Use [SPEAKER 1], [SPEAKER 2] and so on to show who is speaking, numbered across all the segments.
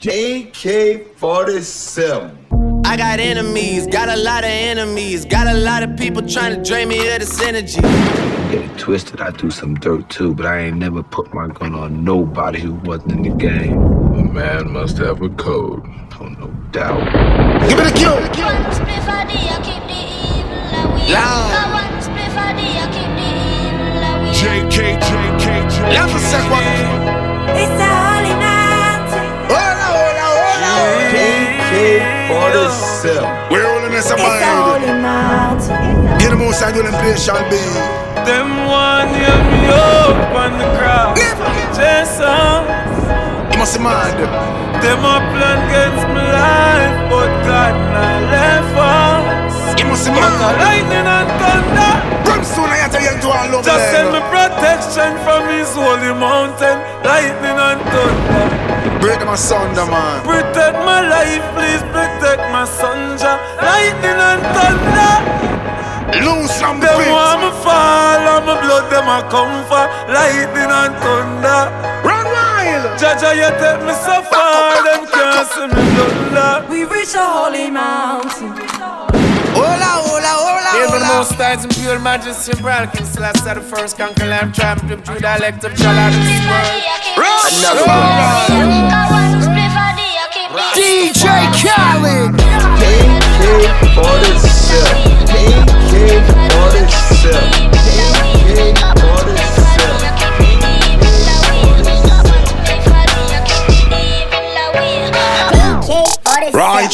[SPEAKER 1] JK47.
[SPEAKER 2] I got enemies, got a lot of enemies, got a lot of people trying to drain me of this energy.
[SPEAKER 1] Get it twisted, I do some dirt too, but I ain't never put my gun on nobody who wasn't in the game. A man must have a code, oh no doubt.
[SPEAKER 3] Give me the cue!
[SPEAKER 4] JK, JK, JK.
[SPEAKER 3] Let
[SPEAKER 1] JK47.
[SPEAKER 3] We're rolling this a
[SPEAKER 5] It's a
[SPEAKER 3] mind.
[SPEAKER 5] holy night.
[SPEAKER 3] Get the most I do them play shall be.
[SPEAKER 6] Them one hear me up on the crowd. Jason,
[SPEAKER 3] You must be mad.
[SPEAKER 6] them a plan against my life, but God not left us.
[SPEAKER 3] You must be
[SPEAKER 6] But a lightning and thunder.
[SPEAKER 3] Brimstone, I tell you to all love
[SPEAKER 6] Just send me protection from his holy mountain. Lightning and thunder.
[SPEAKER 3] Break them asunder, man.
[SPEAKER 6] Protect my life, please protect my son. Jah. Lightning and thunder.
[SPEAKER 3] Loose from the
[SPEAKER 6] Them
[SPEAKER 3] pit.
[SPEAKER 6] want me fall, and my blood them a come for. Lightning and thunder.
[SPEAKER 3] Run wild.
[SPEAKER 6] Jah Jah, you take me so far, them can't see me thunder.
[SPEAKER 5] We reach a holy mountain.
[SPEAKER 7] Most tides and pure majesty and brown King Celestia the first conquer lamb tramp True dialect of Jala this world
[SPEAKER 1] Another one.
[SPEAKER 3] DJ Khaled.
[SPEAKER 1] JK47. JK47.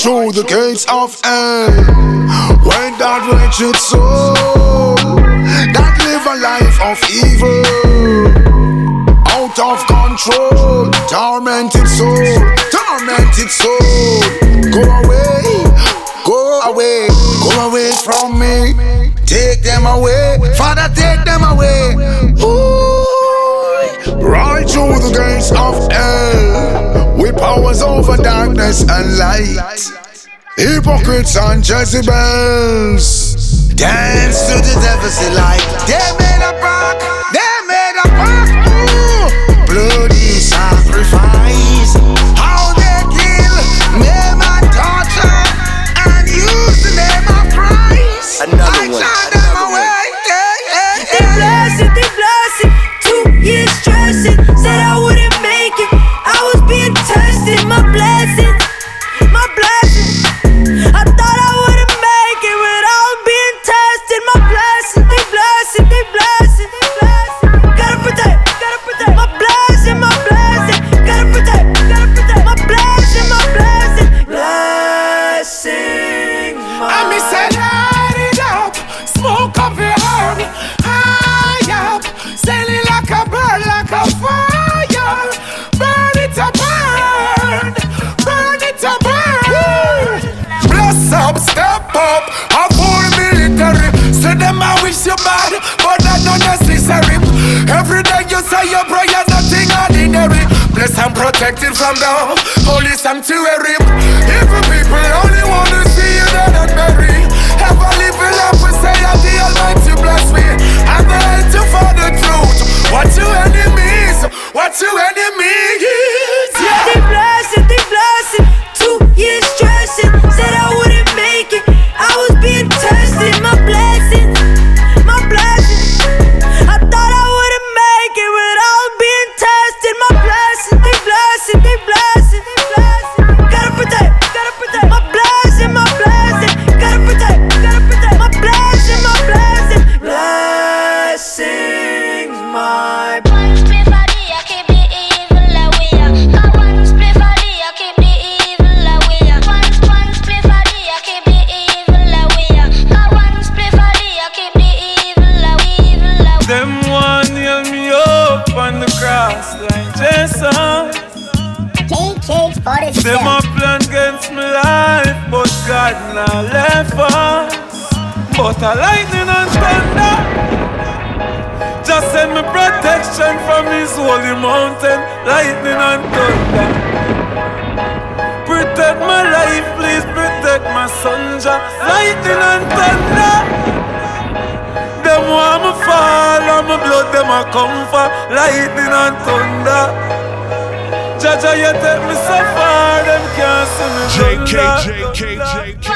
[SPEAKER 3] Through the gates of hell When that wretched soul That live a life of evil Out of control Tormented soul Tormented soul Go away Go away Go away from me Take them away Father take them away Ooh. Right through the gates of hell with powers over darkness and light. Hypocrites and Jezebels dance to the devil's delight. They made a pact, they made a pact.
[SPEAKER 7] Protected from the holy sanctuary Evil
[SPEAKER 6] God not left us. But a lightning and thunder. Just send me protection from His holy mountain, lightning and thunder. Protect my life, please protect my son, Jah. Lightning and thunder. Them want me fall and my blood them a come for lightning and thunder. Jah Jah, you take me so far,
[SPEAKER 4] JK, JK, JK,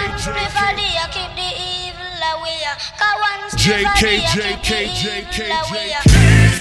[SPEAKER 4] JK, JK, JK.
[SPEAKER 8] He's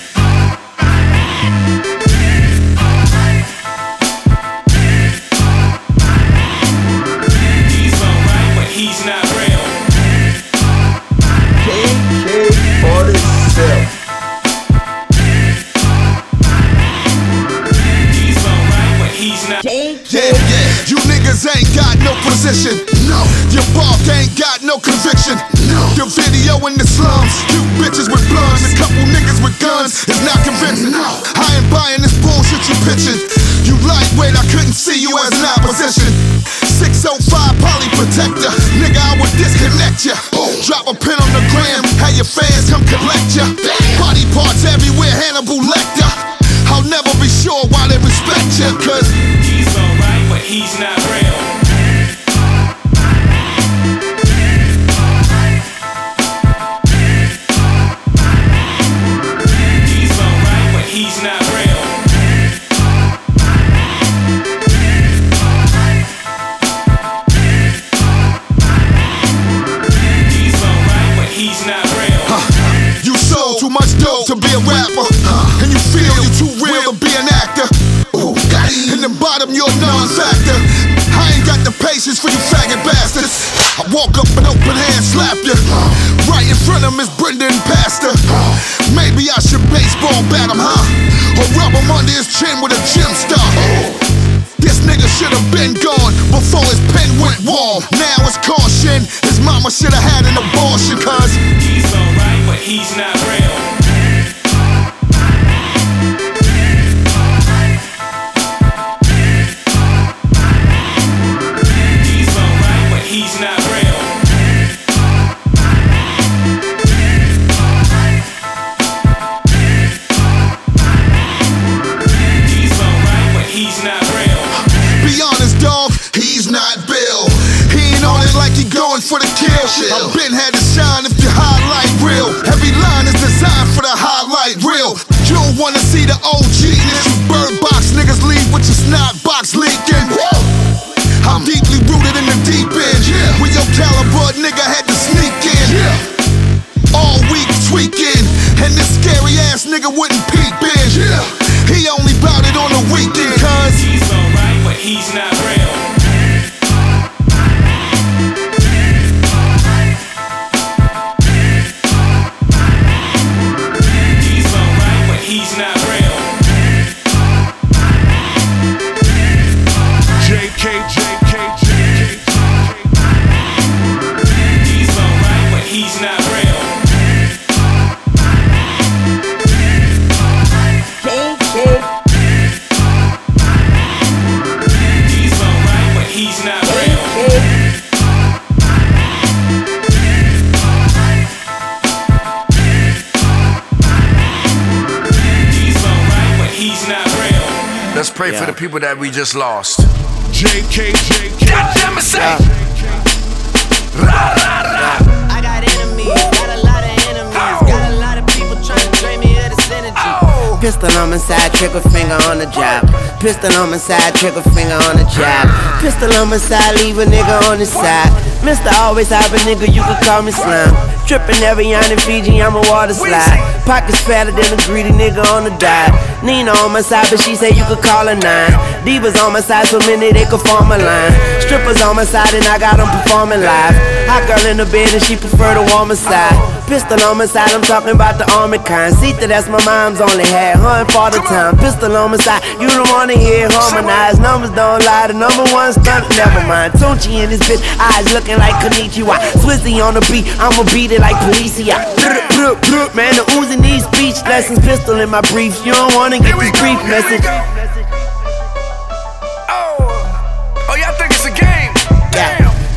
[SPEAKER 9] no your video in the slums, you bitches with blunts, a couple niggas with guns is not convincing. I ain't buying this bullshit you pitching. You lightweight, I couldn't see you as an opposition. 605 poly protector, nigga, I would disconnect ya. Drop a pin on the gram, have your fans come collect ya. Body parts everywhere, Hannibal Lecter. I'll never be sure why they respect ya, cause
[SPEAKER 8] He's alright, but he's not
[SPEAKER 9] Now it's caution. His mama should have had an abortion,
[SPEAKER 10] Let's pray for the people that we just lost.
[SPEAKER 4] JK, JK.
[SPEAKER 2] I got enemies, got a lot of enemies, oh. got a lot of people trying to drain me of this energy. Oh.
[SPEAKER 11] Pistol on my side, trigger finger on the job. Pistol on my side, trigger finger on the job. Pistol on my side, leave a nigga on the side. Mister always have a nigga, you can call me slime. Trippin' every yarn in Fiji, I'm a water slide. Pockets fatter than a greedy nigga on the dive. Nina on my side, but she say you could call her nine. Divas on my side, so many they could form a line. Strippers on my side, and I got them performing live. Hot girl in the bed, and she prefer the warmer side. Pistol on my side, I'm talking about the army kind. That that's my mom's only had, her and father time. Pistol on my side, you don't wanna hear harmonized. Numbers don't lie, the number one stunt, never mind. Tunchi in this bitch, eyes looking like Konichiwa. Swizzy on the beat, I'ma beat it like Policia. Man, the Uzi needs speech lessons. Pistol in my briefs, you don't wanna get this brief message.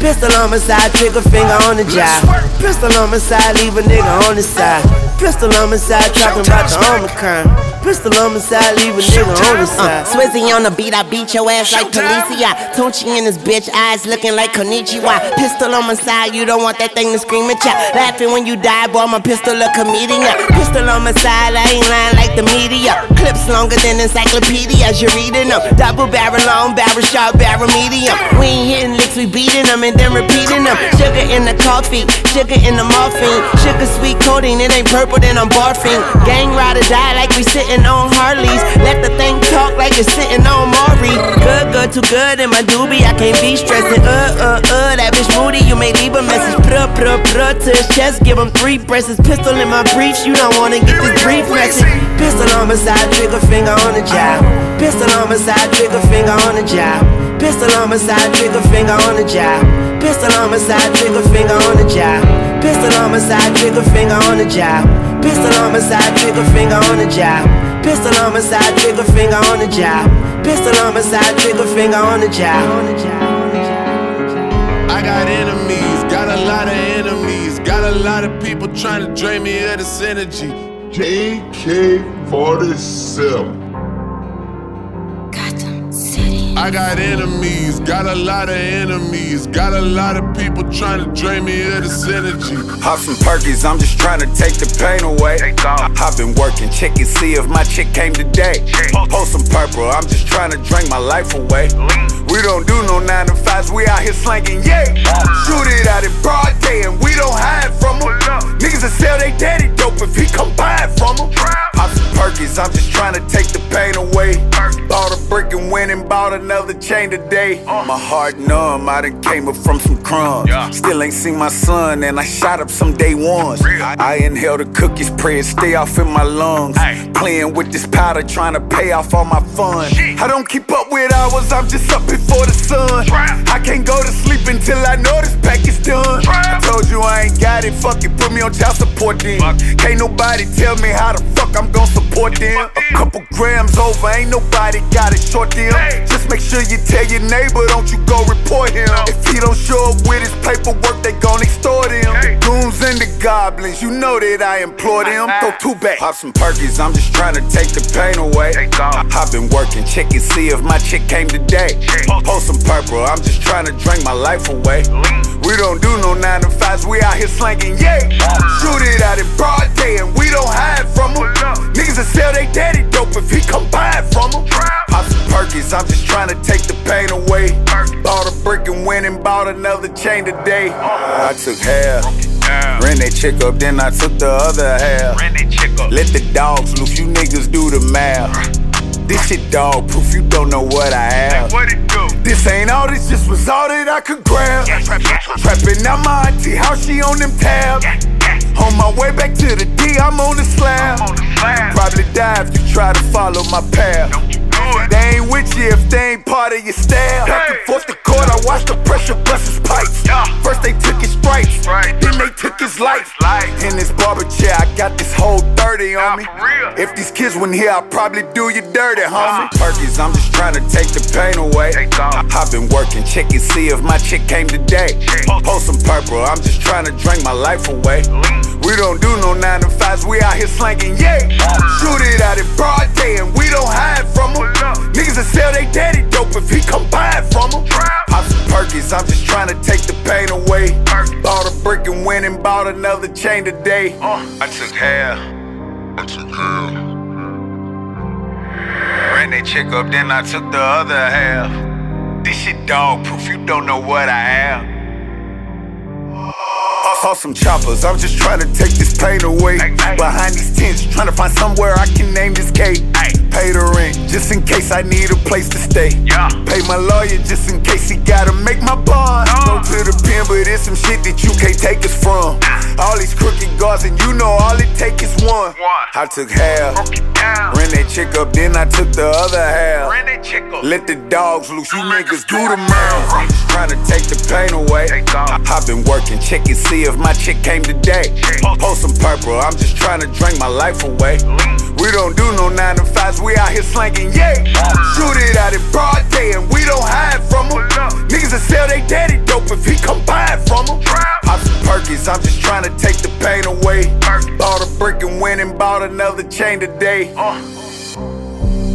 [SPEAKER 11] Pistol on my side, trigger finger on the job. Pistol on my side, leave a nigga on the side. Pistol on my side, talking about the Omicron. Pistol on my side, leave a nigga on the side. Swizzy on the beat, I beat your ass like Policia. Tunchi in his bitch eyes looking like Konichiwa. Pistol on my side, you don't want that thing to scream at ya. Laughing when you die, boy, my pistol a comedian. Pistol on my side, I ain't lying like the media. Clips longer than encyclopedias, you're reading them. Double barrel, long barrel, short barrel, medium. We ain't hitting licks, we beating them and then repeating them. Sugar in the coffee, sugar in the morphine. Sugar sweet coating, it ain't purple, then I'm barfing. Gang rider die like we sitting on Harleys. Let the thing talk like it's sitting on Maury. Good, good, too good in my doobie, I can't be stressing. Uh, uh, uh, that bitch moody, you may leave a message. Pruh, pruh, pruh to his chest, give him three presses. Pistol in my briefs, you don't wanna get this brief message. Pistol on my side, trigger finger on the job. Pistol on my side, trigger finger on the job. Pistol on my side, trigger finger on the job. Pistol on my side, trigger finger on the job. Pistol on my side, trigger finger on the job. Pistol on my side, trigger finger on the job. Pistol on my side, trigger finger on the job. Pistol on my side, trigger finger on the job.
[SPEAKER 12] I got enemies, got a lot of enemies, got a lot of people trying to drain me of this energy.
[SPEAKER 3] JK47.
[SPEAKER 12] I got enemies, got a lot of enemies, got a lot of people trying to drain me of this energy.
[SPEAKER 13] Pop some perkies, I'm just trying to take the pain away. I've been working, check and see if my chick came today. Post some purple, I'm just trying to drink my life away. We don't do no nine to fives, we out here slanging yay. Shoot it went and bought another chain today. My heart numb, I done came up from some crumbs. Still ain't seen my son, and I shot up some day ones. I inhale the cookies, pray it stay off in my lungs. Playing with this powder, trying to pay off all my fun. I don't keep up with hours, I'm just up before the sun. I can't go to sleep until I know this pack is done. I told you I ain't got it, fuck it, put me on child support then. Can't nobody tell me how the fuck I'm gon' support them. A couple grams over, ain't nobody got it short them. Just make sure you tell your neighbor, don't you go report him. If he don't show up with his paperwork, they gon' extort him. Goons and the goblins, you know that I employ them. Throw two back, pop some perkies, I'm just trying to take the pain away. I've been working, check and see if my chick came today. Post some purple, I'm just trying to drink my life away. We don't do no nine to fives, we out here slanging yay. Shoot it out in broad day and we don't hide from them. Niggas that sell they daddy dope if he come buy it from them. Pop some perkies, I'm just trying to take the pain away. Bought a brick and went and bought another chain today. I took half. Ran that chick up, then I took the other half. Let the dogs loose, you niggas do the math. This shit dog proof, you don't know what I have.
[SPEAKER 12] What?
[SPEAKER 13] This ain't all, this just was all that I could grab. Trapping out my auntie, how she on them tabs. On my way back to the D, I'm on the slab. Probably die if you try to follow my path. They ain't with you if they ain't part of your staff. Back and forth to court, I watched the pressure bust his pipes. First they took his stripes, then they took his life. In this barber chair, I got this whole 30 on me. If these kids went here, I'd probably do you dirty, homie. Perkies, I'm just trying to take the pain away. I've been working, check and see if my chick came today. Post some purple, I'm just trying to drink my life away. We don't do no nine to fives, we out here slanging yay. Shoot it out in broad day and we don't hide from them. Niggas that sell they daddy dope if he come buy it from them. Pop some perkies, I'm just trying to take the pain away. Bought a brick and went and bought another chain today. Uh. I took half. I took half. Ran that chick up, then I took the other half. This shit dog proof, you don't know what I have. I saw some choppers, I'm just trying to take this pain away. Behind these tents, trying to find somewhere I can name this cake. Pay the rent, just in case I need a place to stay. Pay my lawyer, just in case he gotta make my bond. Go to the pen, but it's some shit that you can't take us from. All these crooked guards, and you know all it take is one. I took half, ran that chick up, then I took the other half. Let the dogs loose, you niggas do the math. I'm just trying to take the pain away. I've been working, check and see if my chick came today. Post some purple, I'm just trying to drink my life away. We don't do no nine to fives, we out here slanging yay. Shoot it out in broad day and we don't hide from them. Niggas that sell they daddy dope if he come buy it from them. Pop some perkies, I'm just trying to take the pain away. Bought a brick and went and bought another chain today.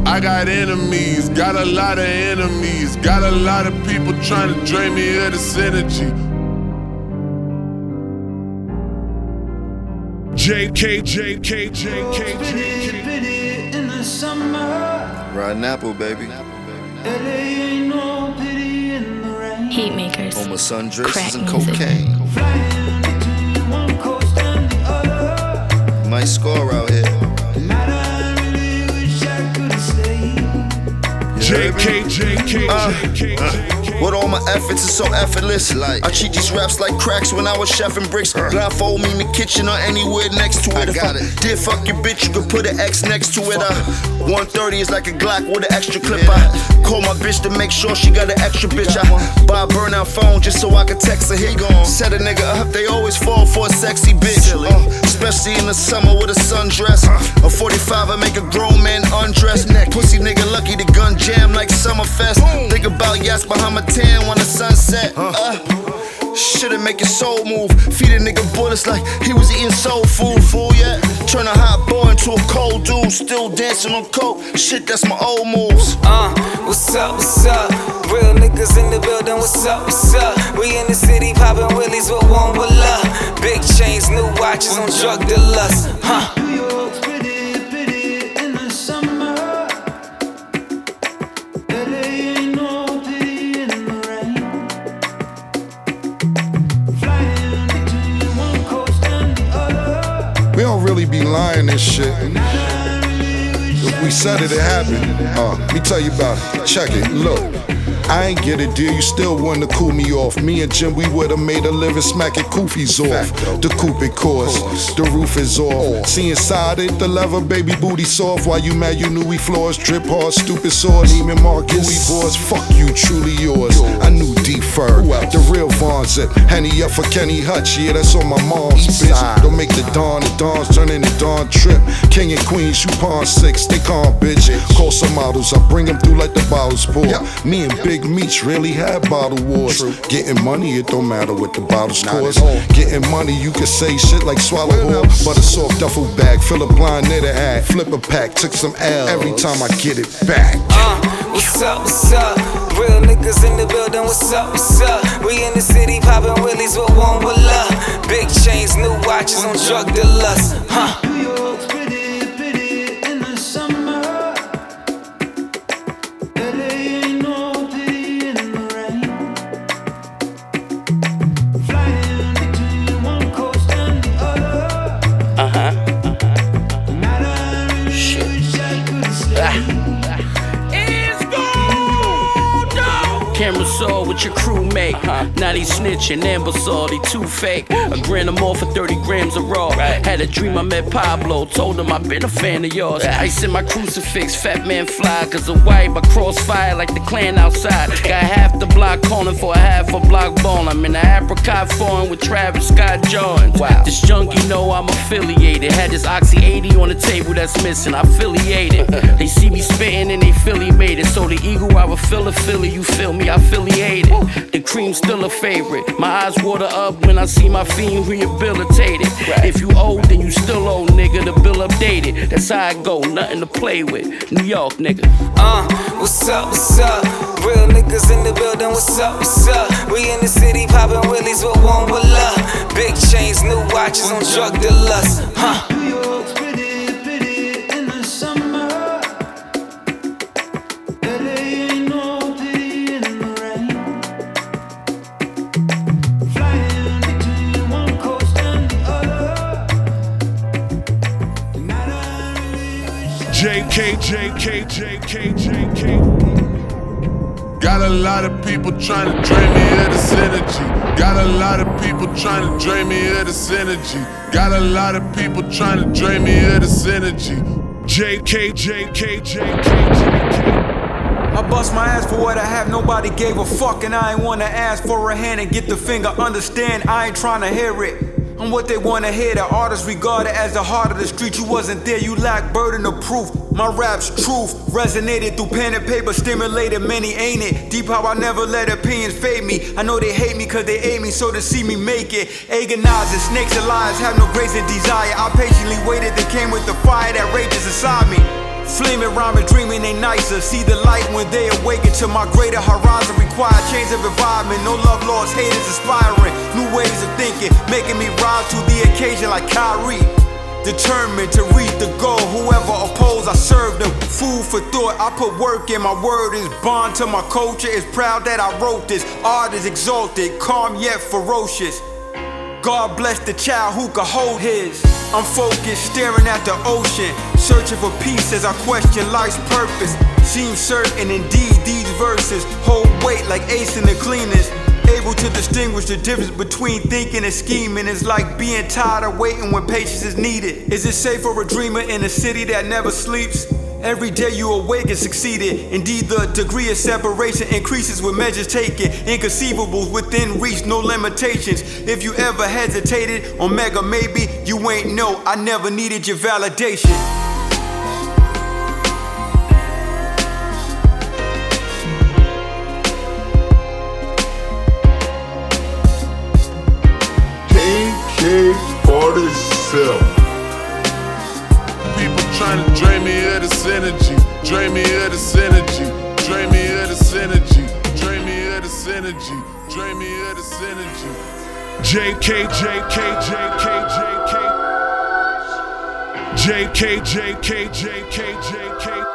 [SPEAKER 12] I got enemies, got a lot of enemies, got a lot of people trying to drain me of this energy.
[SPEAKER 4] JK, JK, JK,
[SPEAKER 14] JK. The summer.
[SPEAKER 15] Riding apple, baby.
[SPEAKER 16] Heat makers.
[SPEAKER 15] Home of sundresses
[SPEAKER 16] Crack
[SPEAKER 15] and
[SPEAKER 16] music.
[SPEAKER 15] cocaine. Might score out here.
[SPEAKER 4] JK, JK, JK,
[SPEAKER 15] uh, With all my efforts, it's so effortless. Like I treat these raps like cracks when I was chefing bricks. Blindfold me in the kitchen or anywhere next to it.
[SPEAKER 9] I got it.
[SPEAKER 15] Did fuck your bitch, you could put an X next to it. Uh, 130 is like a Glock with an extra clip. I call my bitch to make sure she got an extra bitch. I buy a burnout phone just so I could text her. He gon' set a nigga up. They always fall for a sexy bitch. Uh, especially in the summer with a sundress. A 45, I make a grown man undress. Pussy nigga lucky the gun jam like Summerfest. Think about yachts behind my tan when the sunset. Uh, Should've make your soul move. Feed a nigga bullets like he was eating soul food. Fool, yeah. Turn a hot boy into a cold dude. Still dancing on coke. Shit, that's my old moves.
[SPEAKER 17] Uh, what's up, what's up? Real niggas in the building, what's up, what's up? We in the city popping willies with one with love. Big chains, new watches on drug dealers, huh?
[SPEAKER 18] Be lying this shit. If we said it, it happened. Uh, let me tell you about it. Check it. Look. I ain't get a deal, you still wanna cool me off. Me and Jim, we would've made a living smacking koofies off. The coupe it course, the roof is off. See inside it, the leather baby booty soft. Why you mad? You knew we floors, drip hard, stupid sword. Neiman Marcus, Louis boys, fuck you, truly yours. I knew D Fur, the real Von Zip. Henny up for Kenny Hutch, yeah, that's on my mom's bitch. Don't make the dawn, the dawns turn into dawn trip. King and Queen, shoot pawn six, they calm, bitch. Call some models, I bring them through like the bottles pour. Me and Big Meats really had bottle wars. Getting money, it don't matter what the bottles cost. Getting money, you can say shit like swallow whore. But a soft duffel bag, fill a blind knit hat. Flip a pack, took some L every time I get it back.
[SPEAKER 17] Uh, what's up, what's up? Real niggas in the building, what's up, what's up? We in the city popping willies with one with love. Big chains, new watches on drug dealers, huh?
[SPEAKER 19] Crewmate. Now they snitching, Amber saw they too fake. A grand or more for 30 grams of raw. Had a dream I met Pablo, told him I've been a fan of yours. Ice in my crucifix, fat man fly. Cause of white, I crossfire like the clan outside. Got half the block calling for a half a block ball. I'm in the apricot foreign with Travis Scott Jordans. Wow. This junkie know I'm affiliated. Had this Oxy 80 on the table that's missing. I affiliated. they see me spitting and they Philly made it. So the eagle, I would feel a Philly, you feel me? I affiliated. The still a favorite. My eyes water up when I see my fiend rehabilitated. If you old, then you still old, nigga. The bill updated. That's how I go, nothing to play with. New York, nigga.
[SPEAKER 17] Uh, what's up, what's up? Real niggas in the building, what's up, what's up? We in the city popping willies with one with love. Big chains, new watches on drug dealers, huh?
[SPEAKER 4] JK.
[SPEAKER 12] Got a lot of people trying to drain me of this energy. Got a lot of people trying to drain me of this energy. Got a lot of people trying to drain me of this energy.
[SPEAKER 20] I bust my ass for what I have, nobody gave a fuck, and I ain't wanna ask for a hand and get the finger. Understand, I ain't trying to hear it. I'm what they wanna hear. The artist regarded as the heart of the street. You wasn't there, you lack burden of proof. My rap's truth resonated through pen and paper, stimulated many, ain't it? Deep how I never let opinions fade me. I know they hate me cause they hate me, so to see me make it. Agonizing, snakes and lions have no grace and desire. I patiently waited, they came with the fire that rages inside me. Flaming, rhyming, dreaming ain't nicer. See the light when they awaken to my greater horizon. Require change of environment. No love lost, haters inspiring. New ways of thinking, making me rise to the occasion like Kyrie. Determined to reach the goal. Whoever oppose, I serve them. Food for thought. I put work in. My word is bond to my culture. Is proud that I wrote this. Art is exalted, calm yet ferocious. God bless the child who can hold his. I'm focused, staring at the ocean, searching for peace as I question life's purpose. Seems certain, indeed, these verses hold weight like ace in the cleanest. Able to distinguish the difference between thinking and scheming is like being tired of waiting when patience is needed. Is it safe for a dreamer in a city that never sleeps? Every day you awake and succeeded. Indeed, the degree of separation increases with measures taken. Inconceivable within reach, no limitations. If you ever hesitated on mega, maybe you ain't know. I never needed your validation.
[SPEAKER 12] Energy Drain me of this Drain me of this Drain me of this Drain me of this energy
[SPEAKER 4] JK, JK, JK, JK. JK, JK, JK, JK.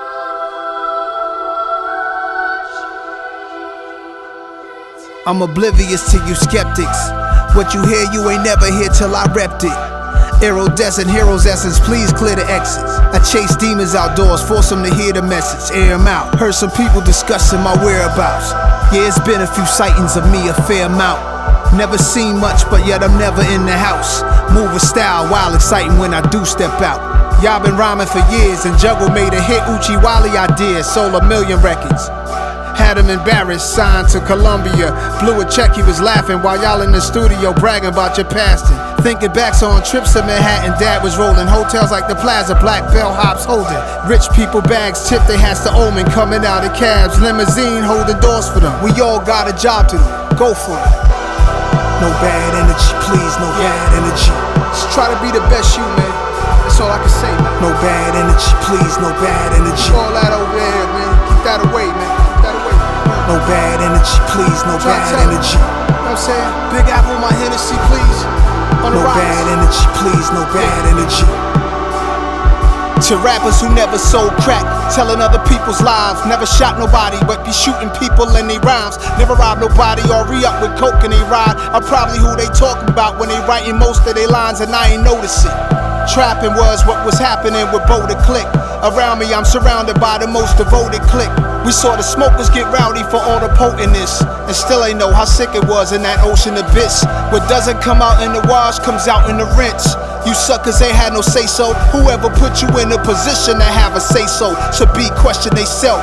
[SPEAKER 21] I'm oblivious to you skeptics. What you hear, you ain't never hear till I repped it. Iridescent heroes essence, please clear the exits. I chase demons outdoors, force them to hear the message, air them out. Heard some people discussing my whereabouts. Yeah, it's been a few sightings of me, a fair amount. Never seen much, but yet I'm never in the house. Move with style, wild exciting when I do step out. Y'all been rhyming for years, and Juggle made a hit Uchi Wally idea, sold a million records. Had him embarrassed, signed to Columbia. Blew a check, he was laughing while y'all in the studio bragging about your pasting. Thinking back so on trips to Manhattan, dad was rolling. Hotels like the Plaza, black bellhops holding. Rich people bags tip they hats to omen, coming out of cabs. Limousine holding doors for them. We all got a job to do, go for it. No bad energy, please, no bad energy. Just try to be the best you, man. That's all I can say, man. No bad energy, please, no bad energy. All that over there, man. Keep that away, man. Keep that away. No bad energy, please, no bad energy.
[SPEAKER 22] You know what I'm saying? Big Apple, my Hennessy, please. On the
[SPEAKER 21] No
[SPEAKER 22] rocks.
[SPEAKER 21] bad energy, please, no bad energy. To rappers who never sold crack, telling other people's lives. Never shot nobody, but be shooting people in their rhymes. Never robbed nobody or re up with coke in they ride. I'm probably who they talking about when they writing most of their lines and I ain't notice it. Trapping was what was happening with Bo the Click. Around me, I'm surrounded by the most devoted clique. We saw the smokers get rowdy for all the potentness, and still ain't know how sick it was in that ocean abyss. What doesn't come out in the wash comes out in the rinse. You suckers ain't had no say so. Whoever put you in a position to have a say so should be question they self.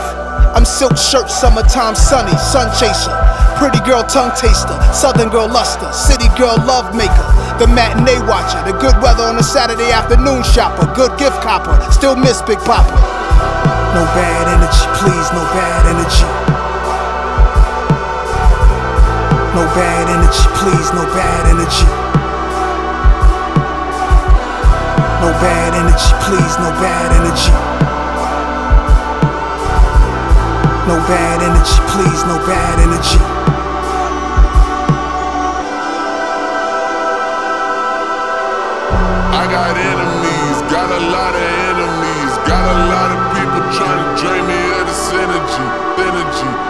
[SPEAKER 21] I'm silk shirt, summertime sunny, sun chaser. Pretty girl tongue taster, southern girl luster, city girl love maker. The matinee watcher, the good weather on a Saturday afternoon shopper, good gift copper, still miss Big Papa. No bad energy, please, no bad energy. No bad energy, please, no bad energy. No bad energy, please, no bad energy. No bad energy, please, no bad energy.
[SPEAKER 12] I got enemies, got a lot of enemies, got a lot of people trying to drain me of this energy, energy.